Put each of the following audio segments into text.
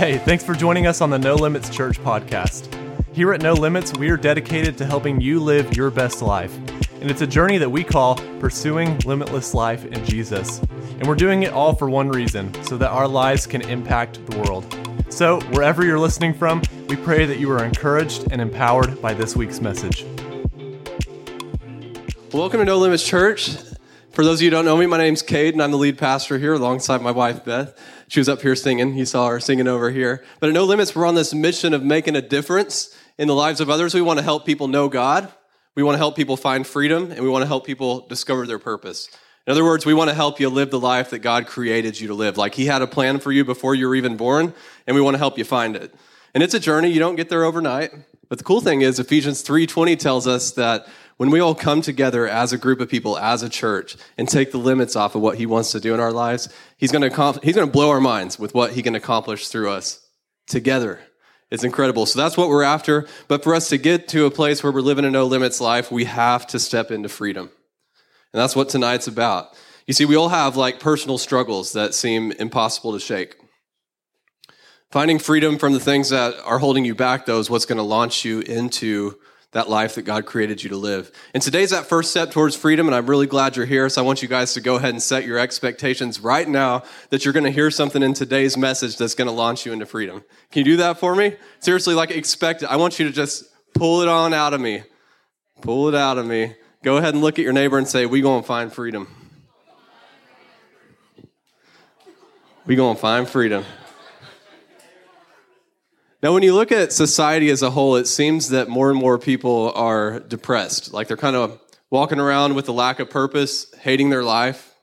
Hey, thanks for joining us on the No Limits Church podcast. Here at No Limits, we are dedicated to helping you live your best life. And it's a journey that we call Pursuing Limitless Life in Jesus. And we're doing it all for one reason so that our lives can impact the world. So, wherever you're listening from, we pray that you are encouraged and empowered by this week's message. Welcome to No Limits Church. For those of you who don't know me, my name's Cade, and I'm the lead pastor here alongside my wife, Beth. She was up here singing. You saw her singing over here. But at No Limits, we're on this mission of making a difference in the lives of others. We want to help people know God. We want to help people find freedom, and we want to help people discover their purpose. In other words, we want to help you live the life that God created you to live. Like He had a plan for you before you were even born, and we want to help you find it. And it's a journey. You don't get there overnight. But the cool thing is Ephesians 3:20 tells us that when we all come together as a group of people, as a church, and take the limits off of what he wants to do in our lives, he's going to, he's going to blow our minds with what he can accomplish through us together. It's incredible. So that's what we're after. But for us to get to a place where we're living a no limits life, we have to step into freedom. And that's what tonight's about. You see, we all have like personal struggles that seem impossible to shake. Finding freedom from the things that are holding you back, though, is what's going to launch you into that life that God created you to live. And today's that first step towards freedom, and I'm really glad you're here. So I want you guys to go ahead and set your expectations right now that you're going to hear something in today's message that's going to launch you into freedom. Can you do that for me? Seriously, like expect it. I want you to just pull it on out of me. Pull it out of me. Go ahead and look at your neighbor and say, We going to find freedom. We going to find freedom. Now, when you look at society as a whole, it seems that more and more people are depressed. Like they're kind of walking around with a lack of purpose, hating their life,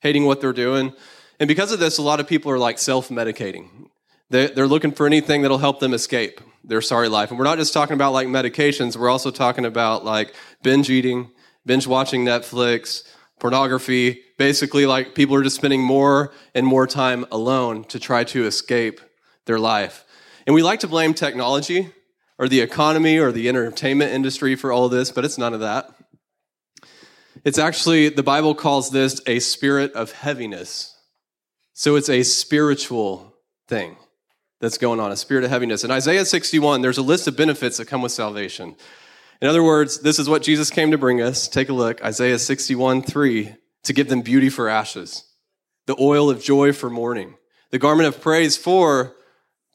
hating what they're doing. And because of this, a lot of people are like self medicating. They're looking for anything that'll help them escape their sorry life. And we're not just talking about like medications, we're also talking about like binge eating, binge watching Netflix, pornography. Basically, like people are just spending more and more time alone to try to escape their life. And we like to blame technology or the economy or the entertainment industry for all this, but it's none of that. It's actually, the Bible calls this a spirit of heaviness. So it's a spiritual thing that's going on, a spirit of heaviness. In Isaiah 61, there's a list of benefits that come with salvation. In other words, this is what Jesus came to bring us. Take a look. Isaiah 61, 3, to give them beauty for ashes, the oil of joy for mourning, the garment of praise for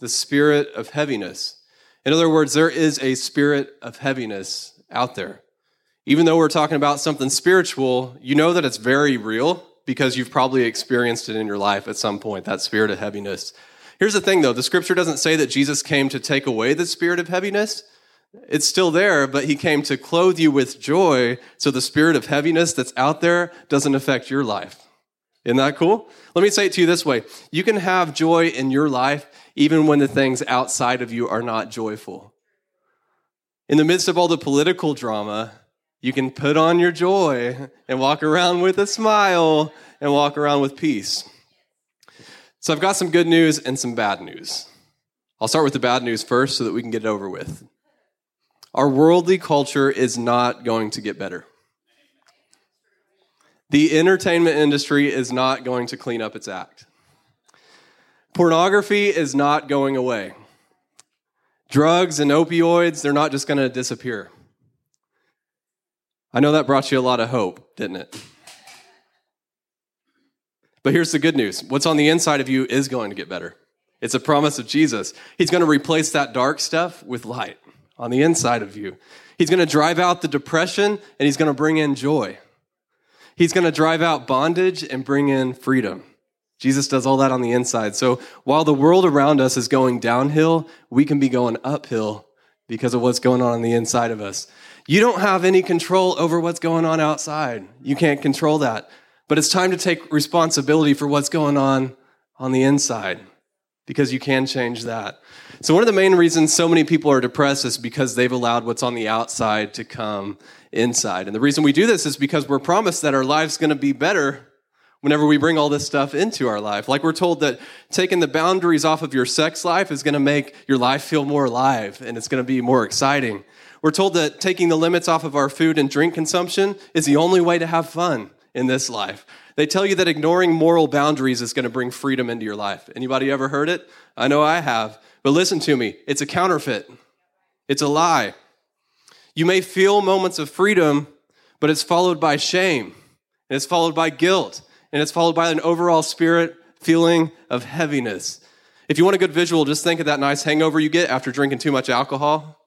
the spirit of heaviness. In other words, there is a spirit of heaviness out there. Even though we're talking about something spiritual, you know that it's very real because you've probably experienced it in your life at some point, that spirit of heaviness. Here's the thing though the scripture doesn't say that Jesus came to take away the spirit of heaviness. It's still there, but he came to clothe you with joy so the spirit of heaviness that's out there doesn't affect your life. Isn't that cool? Let me say it to you this way you can have joy in your life even when the things outside of you are not joyful. In the midst of all the political drama, you can put on your joy and walk around with a smile and walk around with peace. So, I've got some good news and some bad news. I'll start with the bad news first so that we can get it over with. Our worldly culture is not going to get better. The entertainment industry is not going to clean up its act. Pornography is not going away. Drugs and opioids, they're not just going to disappear. I know that brought you a lot of hope, didn't it? But here's the good news what's on the inside of you is going to get better. It's a promise of Jesus. He's going to replace that dark stuff with light on the inside of you. He's going to drive out the depression and he's going to bring in joy. He's going to drive out bondage and bring in freedom. Jesus does all that on the inside. So while the world around us is going downhill, we can be going uphill because of what's going on on the inside of us. You don't have any control over what's going on outside. You can't control that. But it's time to take responsibility for what's going on on the inside because you can change that. So, one of the main reasons so many people are depressed is because they've allowed what's on the outside to come inside. And the reason we do this is because we're promised that our life's going to be better whenever we bring all this stuff into our life. Like we're told that taking the boundaries off of your sex life is going to make your life feel more alive and it's going to be more exciting. We're told that taking the limits off of our food and drink consumption is the only way to have fun in this life. They tell you that ignoring moral boundaries is going to bring freedom into your life. Anybody ever heard it? I know I have. But listen to me, it's a counterfeit. It's a lie. You may feel moments of freedom, but it's followed by shame, and it's followed by guilt, and it's followed by an overall spirit feeling of heaviness. If you want a good visual, just think of that nice hangover you get after drinking too much alcohol.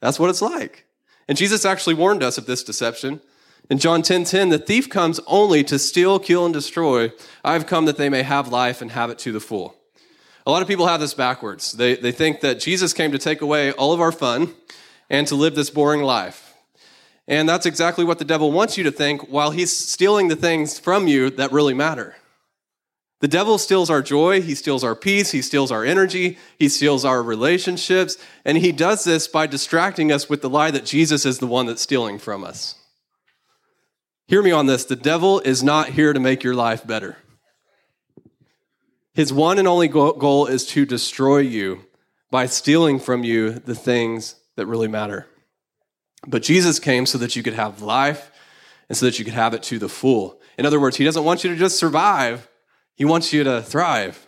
That's what it's like. And Jesus actually warned us of this deception. In John 10:10, 10, 10, the thief comes only to steal, kill, and destroy. I've come that they may have life and have it to the full. A lot of people have this backwards. They, they think that Jesus came to take away all of our fun and to live this boring life. And that's exactly what the devil wants you to think while he's stealing the things from you that really matter. The devil steals our joy, he steals our peace, he steals our energy, he steals our relationships, and he does this by distracting us with the lie that Jesus is the one that's stealing from us. Hear me on this the devil is not here to make your life better. His one and only goal is to destroy you by stealing from you the things that really matter. But Jesus came so that you could have life and so that you could have it to the full. In other words, He doesn't want you to just survive, He wants you to thrive.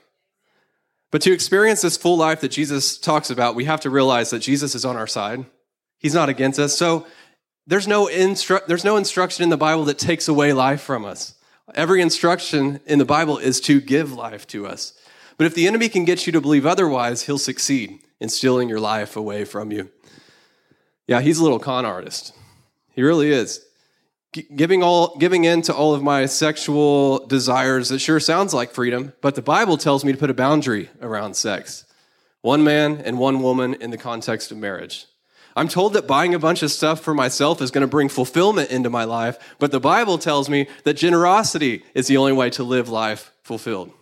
But to experience this full life that Jesus talks about, we have to realize that Jesus is on our side. He's not against us. So there's no, instru- there's no instruction in the Bible that takes away life from us. Every instruction in the Bible is to give life to us. But if the enemy can get you to believe otherwise, he'll succeed in stealing your life away from you. Yeah, he's a little con artist. He really is. G- giving all giving in to all of my sexual desires, it sure sounds like freedom, but the Bible tells me to put a boundary around sex. One man and one woman in the context of marriage. I'm told that buying a bunch of stuff for myself is going to bring fulfillment into my life, but the Bible tells me that generosity is the only way to live life fulfilled.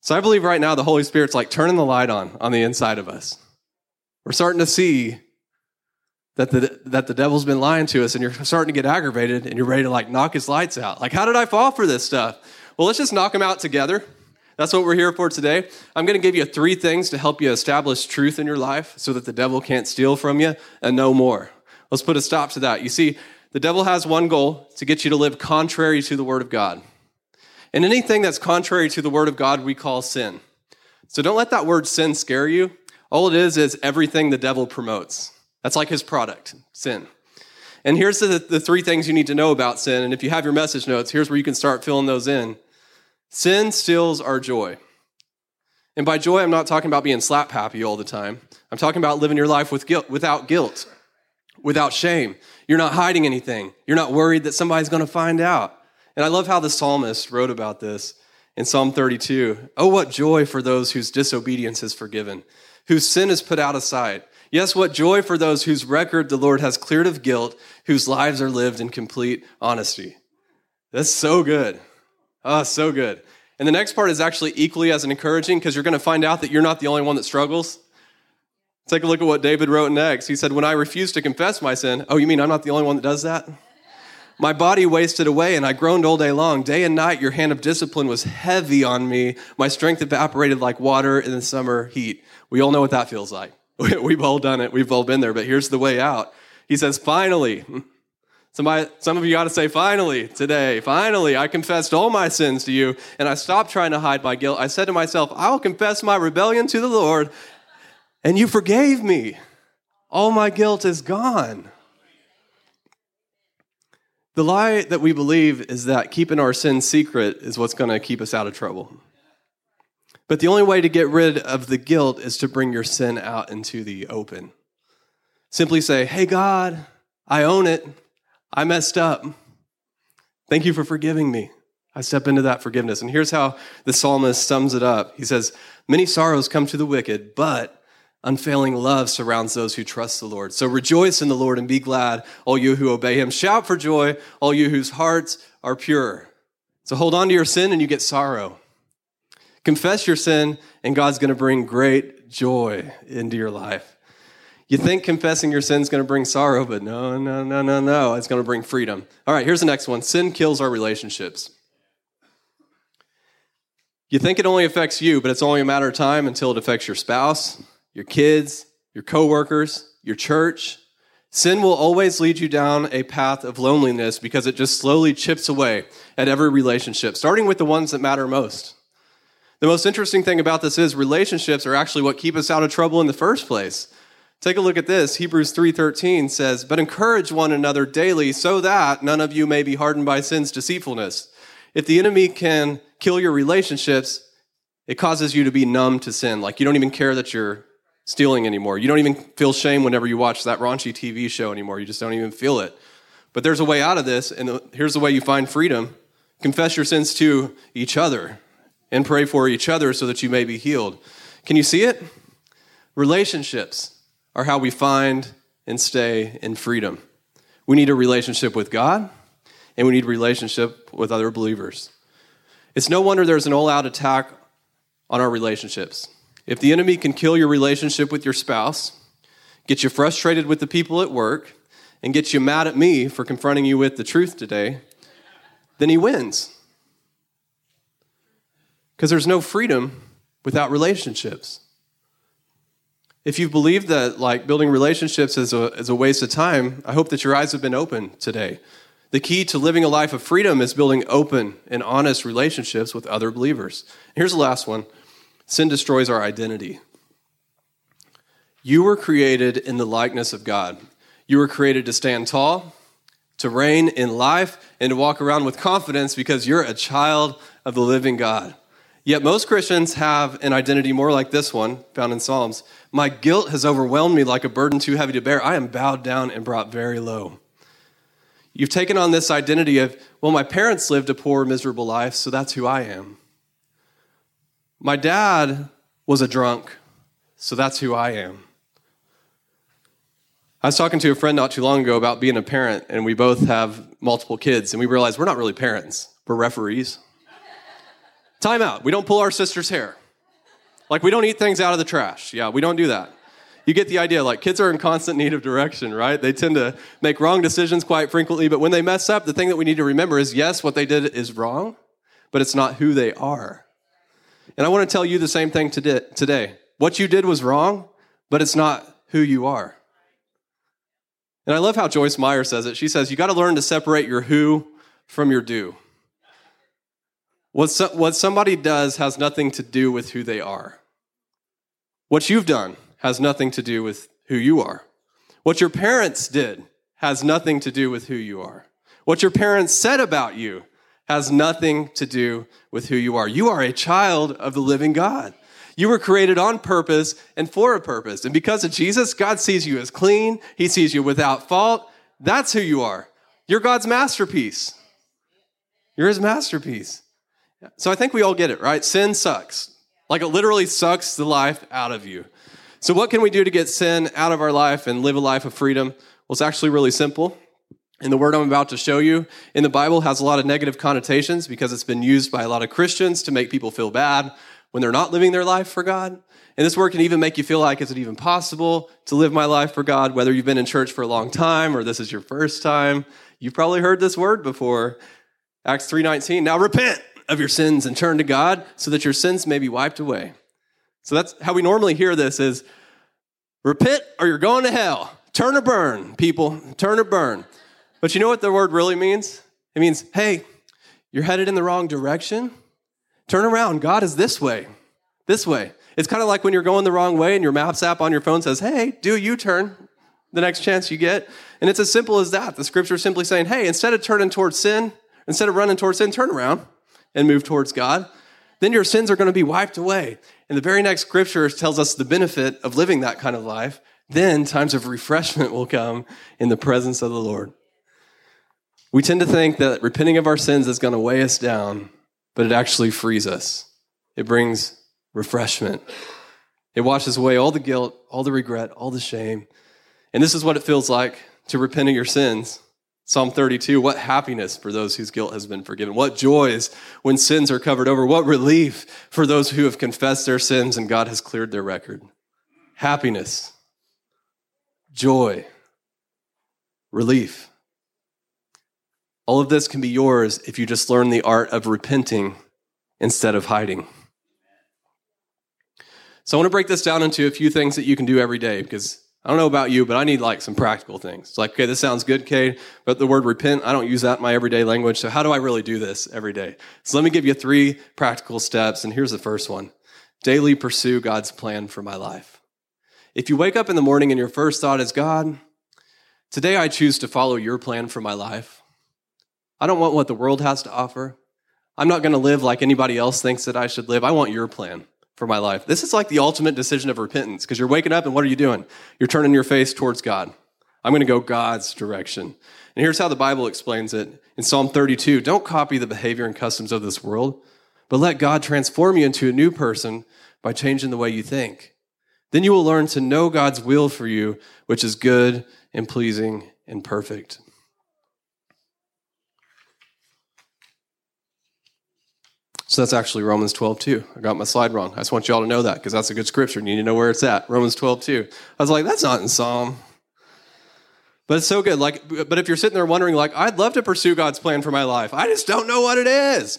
So I believe right now the Holy Spirit's like turning the light on on the inside of us. We're starting to see that the, that the devil's been lying to us and you're starting to get aggravated and you're ready to like knock his lights out. Like, how did I fall for this stuff? Well, let's just knock them out together. That's what we're here for today. I'm going to give you three things to help you establish truth in your life so that the devil can't steal from you and no more. Let's put a stop to that. You see, the devil has one goal to get you to live contrary to the word of God. And anything that's contrary to the word of God, we call sin. So don't let that word sin scare you. All it is is everything the devil promotes. That's like his product, sin. And here's the, the three things you need to know about sin. And if you have your message notes, here's where you can start filling those in. Sin steals our joy. And by joy, I'm not talking about being slap happy all the time. I'm talking about living your life with guilt, without guilt, without shame. You're not hiding anything. You're not worried that somebody's going to find out. And I love how the psalmist wrote about this in Psalm 32. Oh, what joy for those whose disobedience is forgiven whose sin is put out of sight. Yes, what joy for those whose record the Lord has cleared of guilt, whose lives are lived in complete honesty. That's so good. Oh, so good. And the next part is actually equally as encouraging because you're going to find out that you're not the only one that struggles. Take a look at what David wrote next. He said, When I refused to confess my sin, oh, you mean I'm not the only one that does that? My body wasted away, and I groaned all day long. Day and night, your hand of discipline was heavy on me. My strength evaporated like water in the summer heat. We all know what that feels like. We've all done it. We've all been there. But here's the way out. He says, finally. Somebody, some of you got to say, finally, today, finally, I confessed all my sins to you, and I stopped trying to hide my guilt. I said to myself, I will confess my rebellion to the Lord, and you forgave me. All my guilt is gone. The lie that we believe is that keeping our sins secret is what's going to keep us out of trouble. But the only way to get rid of the guilt is to bring your sin out into the open. Simply say, Hey, God, I own it. I messed up. Thank you for forgiving me. I step into that forgiveness. And here's how the psalmist sums it up He says, Many sorrows come to the wicked, but Unfailing love surrounds those who trust the Lord. So rejoice in the Lord and be glad, all you who obey him. Shout for joy, all you whose hearts are pure. So hold on to your sin and you get sorrow. Confess your sin, and God's going to bring great joy into your life. You think confessing your sin is going to bring sorrow, but no, no, no, no, no. It's going to bring freedom. All right, here's the next one sin kills our relationships. You think it only affects you, but it's only a matter of time until it affects your spouse, your kids, your coworkers, your church. Sin will always lead you down a path of loneliness because it just slowly chips away at every relationship, starting with the ones that matter most. The most interesting thing about this is relationships are actually what keep us out of trouble in the first place. Take a look at this. Hebrews 3:13 says, "But encourage one another daily so that none of you may be hardened by sin's deceitfulness." If the enemy can kill your relationships, it causes you to be numb to sin. Like you don't even care that you're stealing anymore. You don't even feel shame whenever you watch that raunchy TV show anymore. You just don't even feel it. But there's a way out of this, and here's the way you find freedom confess your sins to each other and pray for each other so that you may be healed. Can you see it? Relationships are how we find and stay in freedom. We need a relationship with God, and we need a relationship with other believers. It's no wonder there's an all out attack on our relationships. If the enemy can kill your relationship with your spouse, get you frustrated with the people at work, and get you mad at me for confronting you with the truth today, then he wins. Because there's no freedom without relationships. If you believe that like building relationships is a, is a waste of time, I hope that your eyes have been open today. The key to living a life of freedom is building open and honest relationships with other believers. Here's the last one sin destroys our identity. You were created in the likeness of God. You were created to stand tall, to reign in life, and to walk around with confidence because you're a child of the living God. Yet most Christians have an identity more like this one, found in Psalms. My guilt has overwhelmed me like a burden too heavy to bear. I am bowed down and brought very low. You've taken on this identity of, well, my parents lived a poor, miserable life, so that's who I am. My dad was a drunk, so that's who I am. I was talking to a friend not too long ago about being a parent, and we both have multiple kids, and we realized we're not really parents, we're referees. Time out. We don't pull our sister's hair. Like, we don't eat things out of the trash. Yeah, we don't do that you get the idea. Like kids are in constant need of direction, right? They tend to make wrong decisions quite frequently, but when they mess up, the thing that we need to remember is yes, what they did is wrong, but it's not who they are. And I want to tell you the same thing today. What you did was wrong, but it's not who you are. And I love how Joyce Meyer says it. She says, You got to learn to separate your who from your do. What, so, what somebody does has nothing to do with who they are. What you've done has nothing to do with who you are. What your parents did has nothing to do with who you are. What your parents said about you has nothing to do with who you are. You are a child of the living God. You were created on purpose and for a purpose. And because of Jesus, God sees you as clean. He sees you without fault. That's who you are. You're God's masterpiece. You're his masterpiece. So I think we all get it, right? Sin sucks. Like it literally sucks the life out of you. So, what can we do to get sin out of our life and live a life of freedom? Well, it's actually really simple. And the word I'm about to show you in the Bible has a lot of negative connotations because it's been used by a lot of Christians to make people feel bad when they're not living their life for God. And this word can even make you feel like, is it even possible to live my life for God? Whether you've been in church for a long time or this is your first time, you've probably heard this word before. Acts 3:19. Now repent of your sins and turn to God so that your sins may be wiped away. So that's how we normally hear this is repent or you're going to hell. Turn or burn, people. Turn or burn. But you know what the word really means? It means, hey, you're headed in the wrong direction. Turn around. God is this way. This way. It's kind of like when you're going the wrong way and your Maps app on your phone says, hey, do a U turn the next chance you get. And it's as simple as that. The scripture is simply saying, hey, instead of turning towards sin, instead of running towards sin, turn around and move towards God then your sins are going to be wiped away. And the very next scripture tells us the benefit of living that kind of life. Then times of refreshment will come in the presence of the Lord. We tend to think that repenting of our sins is going to weigh us down, but it actually frees us. It brings refreshment. It washes away all the guilt, all the regret, all the shame. And this is what it feels like to repent of your sins. Psalm 32, what happiness for those whose guilt has been forgiven. What joys when sins are covered over. What relief for those who have confessed their sins and God has cleared their record. Happiness, joy, relief. All of this can be yours if you just learn the art of repenting instead of hiding. So I want to break this down into a few things that you can do every day because I don't know about you, but I need like some practical things. It's like, okay, this sounds good, Cade, but the word repent, I don't use that in my everyday language. So how do I really do this every day? So let me give you three practical steps. And here's the first one. Daily pursue God's plan for my life. If you wake up in the morning and your first thought is, God, today I choose to follow your plan for my life. I don't want what the world has to offer. I'm not going to live like anybody else thinks that I should live. I want your plan for my life. This is like the ultimate decision of repentance because you're waking up and what are you doing? You're turning your face towards God. I'm going to go God's direction. And here's how the Bible explains it in Psalm 32 Don't copy the behavior and customs of this world, but let God transform you into a new person by changing the way you think. Then you will learn to know God's will for you, which is good and pleasing and perfect. So that's actually Romans 12, 2. I got my slide wrong. I just want you all to know that because that's a good scripture. and You need to know where it's at. Romans 12, 2. I was like, that's not in Psalm. But it's so good. Like, but if you're sitting there wondering, like, I'd love to pursue God's plan for my life. I just don't know what it is.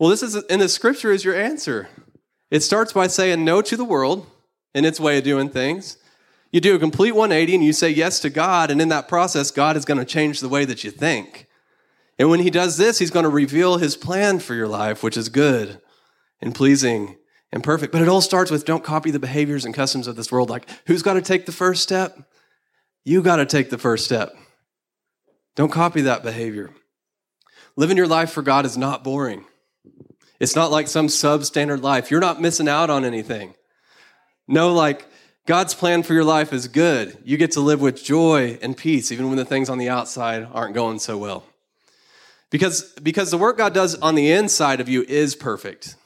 Well, this is in the scripture is your answer. It starts by saying no to the world and its way of doing things. You do a complete 180 and you say yes to God, and in that process, God is going to change the way that you think. And when he does this, he's going to reveal his plan for your life, which is good and pleasing and perfect. But it all starts with don't copy the behaviors and customs of this world. Like, who's got to take the first step? You got to take the first step. Don't copy that behavior. Living your life for God is not boring. It's not like some substandard life. You're not missing out on anything. No, like, God's plan for your life is good. You get to live with joy and peace, even when the things on the outside aren't going so well. Because, because the work God does on the inside of you is perfect.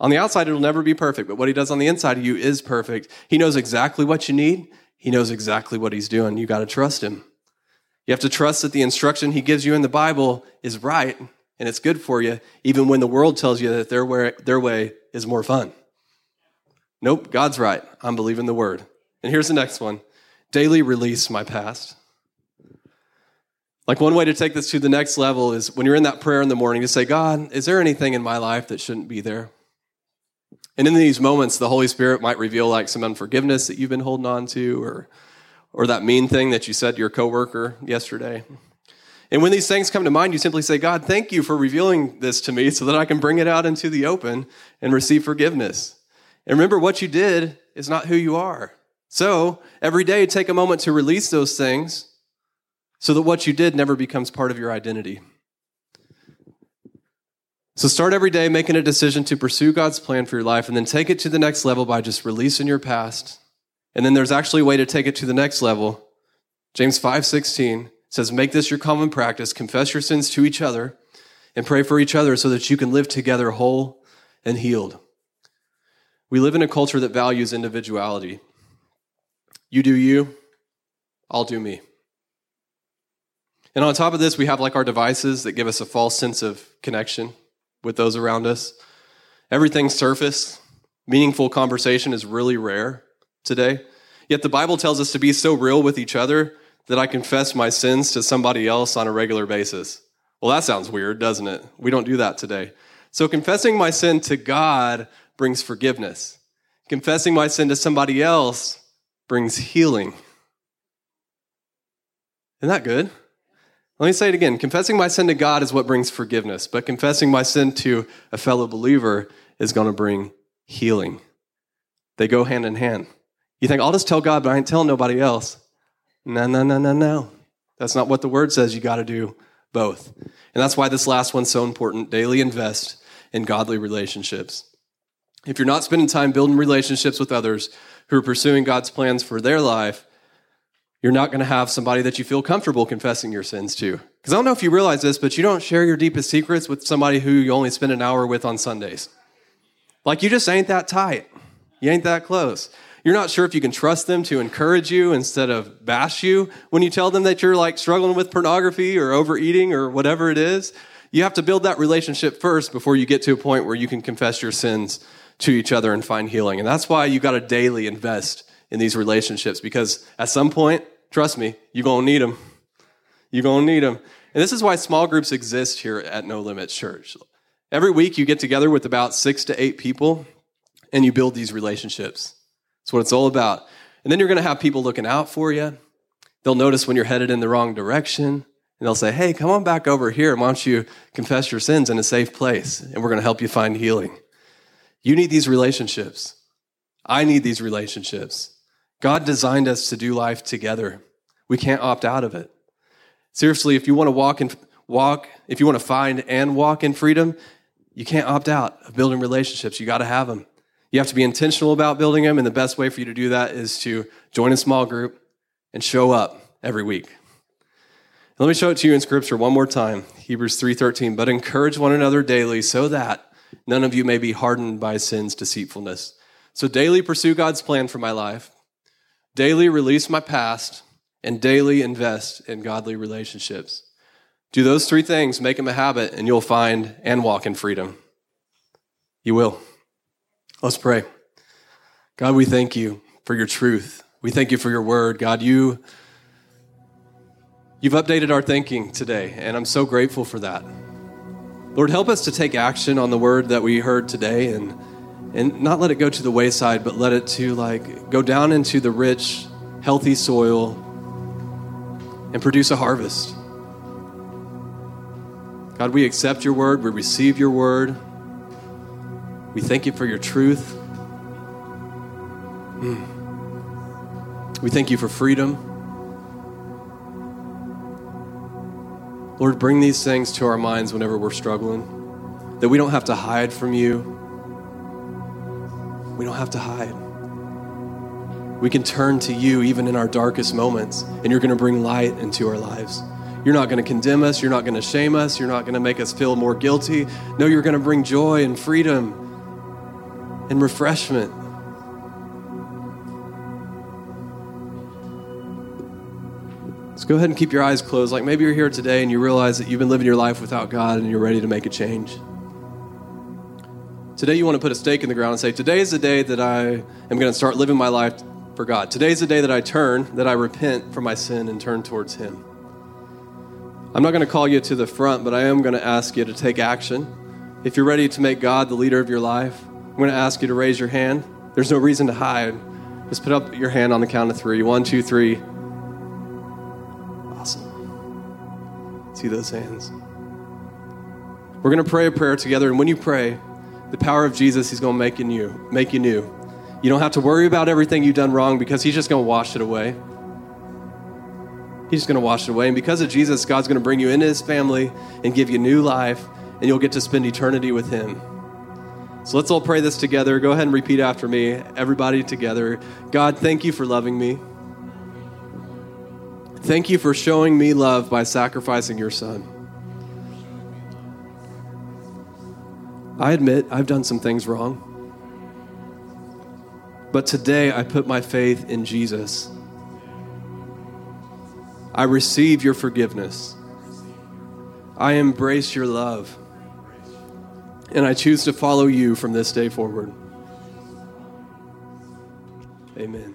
On the outside, it'll never be perfect, but what He does on the inside of you is perfect. He knows exactly what you need, He knows exactly what He's doing. You got to trust Him. You have to trust that the instruction He gives you in the Bible is right and it's good for you, even when the world tells you that their way, their way is more fun. Nope, God's right. I'm believing the Word. And here's the next one daily release my past. Like one way to take this to the next level is when you're in that prayer in the morning to say, God, is there anything in my life that shouldn't be there? And in these moments, the Holy Spirit might reveal like some unforgiveness that you've been holding on to or, or that mean thing that you said to your coworker yesterday. And when these things come to mind, you simply say, God, thank you for revealing this to me so that I can bring it out into the open and receive forgiveness. And remember, what you did is not who you are. So every day, take a moment to release those things so that what you did never becomes part of your identity. So start every day making a decision to pursue God's plan for your life and then take it to the next level by just releasing your past. And then there's actually a way to take it to the next level. James 5:16 says, "Make this your common practice, confess your sins to each other, and pray for each other so that you can live together whole and healed." We live in a culture that values individuality. You do you, I'll do me. And on top of this, we have like our devices that give us a false sense of connection with those around us. Everything's surface. Meaningful conversation is really rare today. Yet the Bible tells us to be so real with each other that I confess my sins to somebody else on a regular basis. Well, that sounds weird, doesn't it? We don't do that today. So confessing my sin to God brings forgiveness. Confessing my sin to somebody else brings healing. Isn't that good? Let me say it again. Confessing my sin to God is what brings forgiveness, but confessing my sin to a fellow believer is going to bring healing. They go hand in hand. You think, I'll just tell God, but I ain't telling nobody else. No, no, no, no, no. That's not what the word says. You got to do both. And that's why this last one's so important. Daily invest in godly relationships. If you're not spending time building relationships with others who are pursuing God's plans for their life, you're not going to have somebody that you feel comfortable confessing your sins to. Because I don't know if you realize this, but you don't share your deepest secrets with somebody who you only spend an hour with on Sundays. Like you just ain't that tight. You ain't that close. You're not sure if you can trust them to encourage you instead of bash you when you tell them that you're like struggling with pornography or overeating or whatever it is. You have to build that relationship first before you get to a point where you can confess your sins to each other and find healing. And that's why you got to daily invest in these relationships because at some point Trust me, you're going to need them. You're going to need them. And this is why small groups exist here at No Limits Church. Every week you get together with about six to eight people and you build these relationships. That's what it's all about. And then you're going to have people looking out for you. They'll notice when you're headed in the wrong direction. And they'll say, hey, come on back over here. Why don't you confess your sins in a safe place? And we're going to help you find healing. You need these relationships. I need these relationships. God designed us to do life together. We can't opt out of it. Seriously, if you want to walk and walk, if you want to find and walk in freedom, you can't opt out of building relationships. You got to have them. You have to be intentional about building them, and the best way for you to do that is to join a small group and show up every week. Let me show it to you in scripture one more time. Hebrews 3:13, but encourage one another daily so that none of you may be hardened by sin's deceitfulness. So daily pursue God's plan for my life. Daily release my past and daily invest in godly relationships. Do those three things, make them a habit, and you'll find and walk in freedom. You will. Let's pray. God, we thank you for your truth. We thank you for your word. God, you you've updated our thinking today, and I'm so grateful for that. Lord, help us to take action on the word that we heard today and and not let it go to the wayside, but let it to like go down into the rich, healthy soil and produce a harvest. God, we accept your word, we receive your word. We thank you for your truth. Mm. We thank you for freedom. Lord, bring these things to our minds whenever we're struggling, that we don't have to hide from you. We don't have to hide. We can turn to you even in our darkest moments, and you're going to bring light into our lives. You're not going to condemn us. You're not going to shame us. You're not going to make us feel more guilty. No, you're going to bring joy and freedom and refreshment. So go ahead and keep your eyes closed. Like maybe you're here today and you realize that you've been living your life without God and you're ready to make a change. Today, you want to put a stake in the ground and say, Today is the day that I am going to start living my life for God. Today is the day that I turn, that I repent from my sin and turn towards Him. I'm not going to call you to the front, but I am going to ask you to take action. If you're ready to make God the leader of your life, I'm going to ask you to raise your hand. There's no reason to hide. Just put up your hand on the count of three. One, two, three. Awesome. See those hands. We're going to pray a prayer together, and when you pray, the power of Jesus, He's going to make you new. Make you new. You don't have to worry about everything you've done wrong because He's just going to wash it away. He's just going to wash it away. And because of Jesus, God's going to bring you into His family and give you new life, and you'll get to spend eternity with Him. So let's all pray this together. Go ahead and repeat after me, everybody together. God, thank you for loving me. Thank you for showing me love by sacrificing your son. I admit I've done some things wrong. But today I put my faith in Jesus. I receive your forgiveness. I embrace your love and I choose to follow you from this day forward. Amen.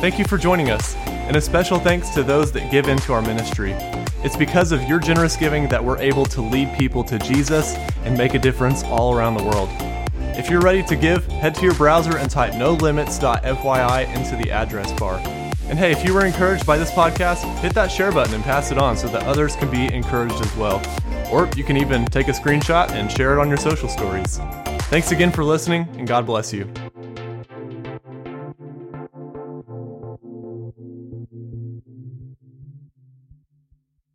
Thank you for joining us, and a special thanks to those that give into our ministry. It's because of your generous giving that we're able to lead people to Jesus and make a difference all around the world. If you're ready to give, head to your browser and type nolimits.fyi into the address bar. And hey, if you were encouraged by this podcast, hit that share button and pass it on so that others can be encouraged as well. Or you can even take a screenshot and share it on your social stories. Thanks again for listening, and God bless you.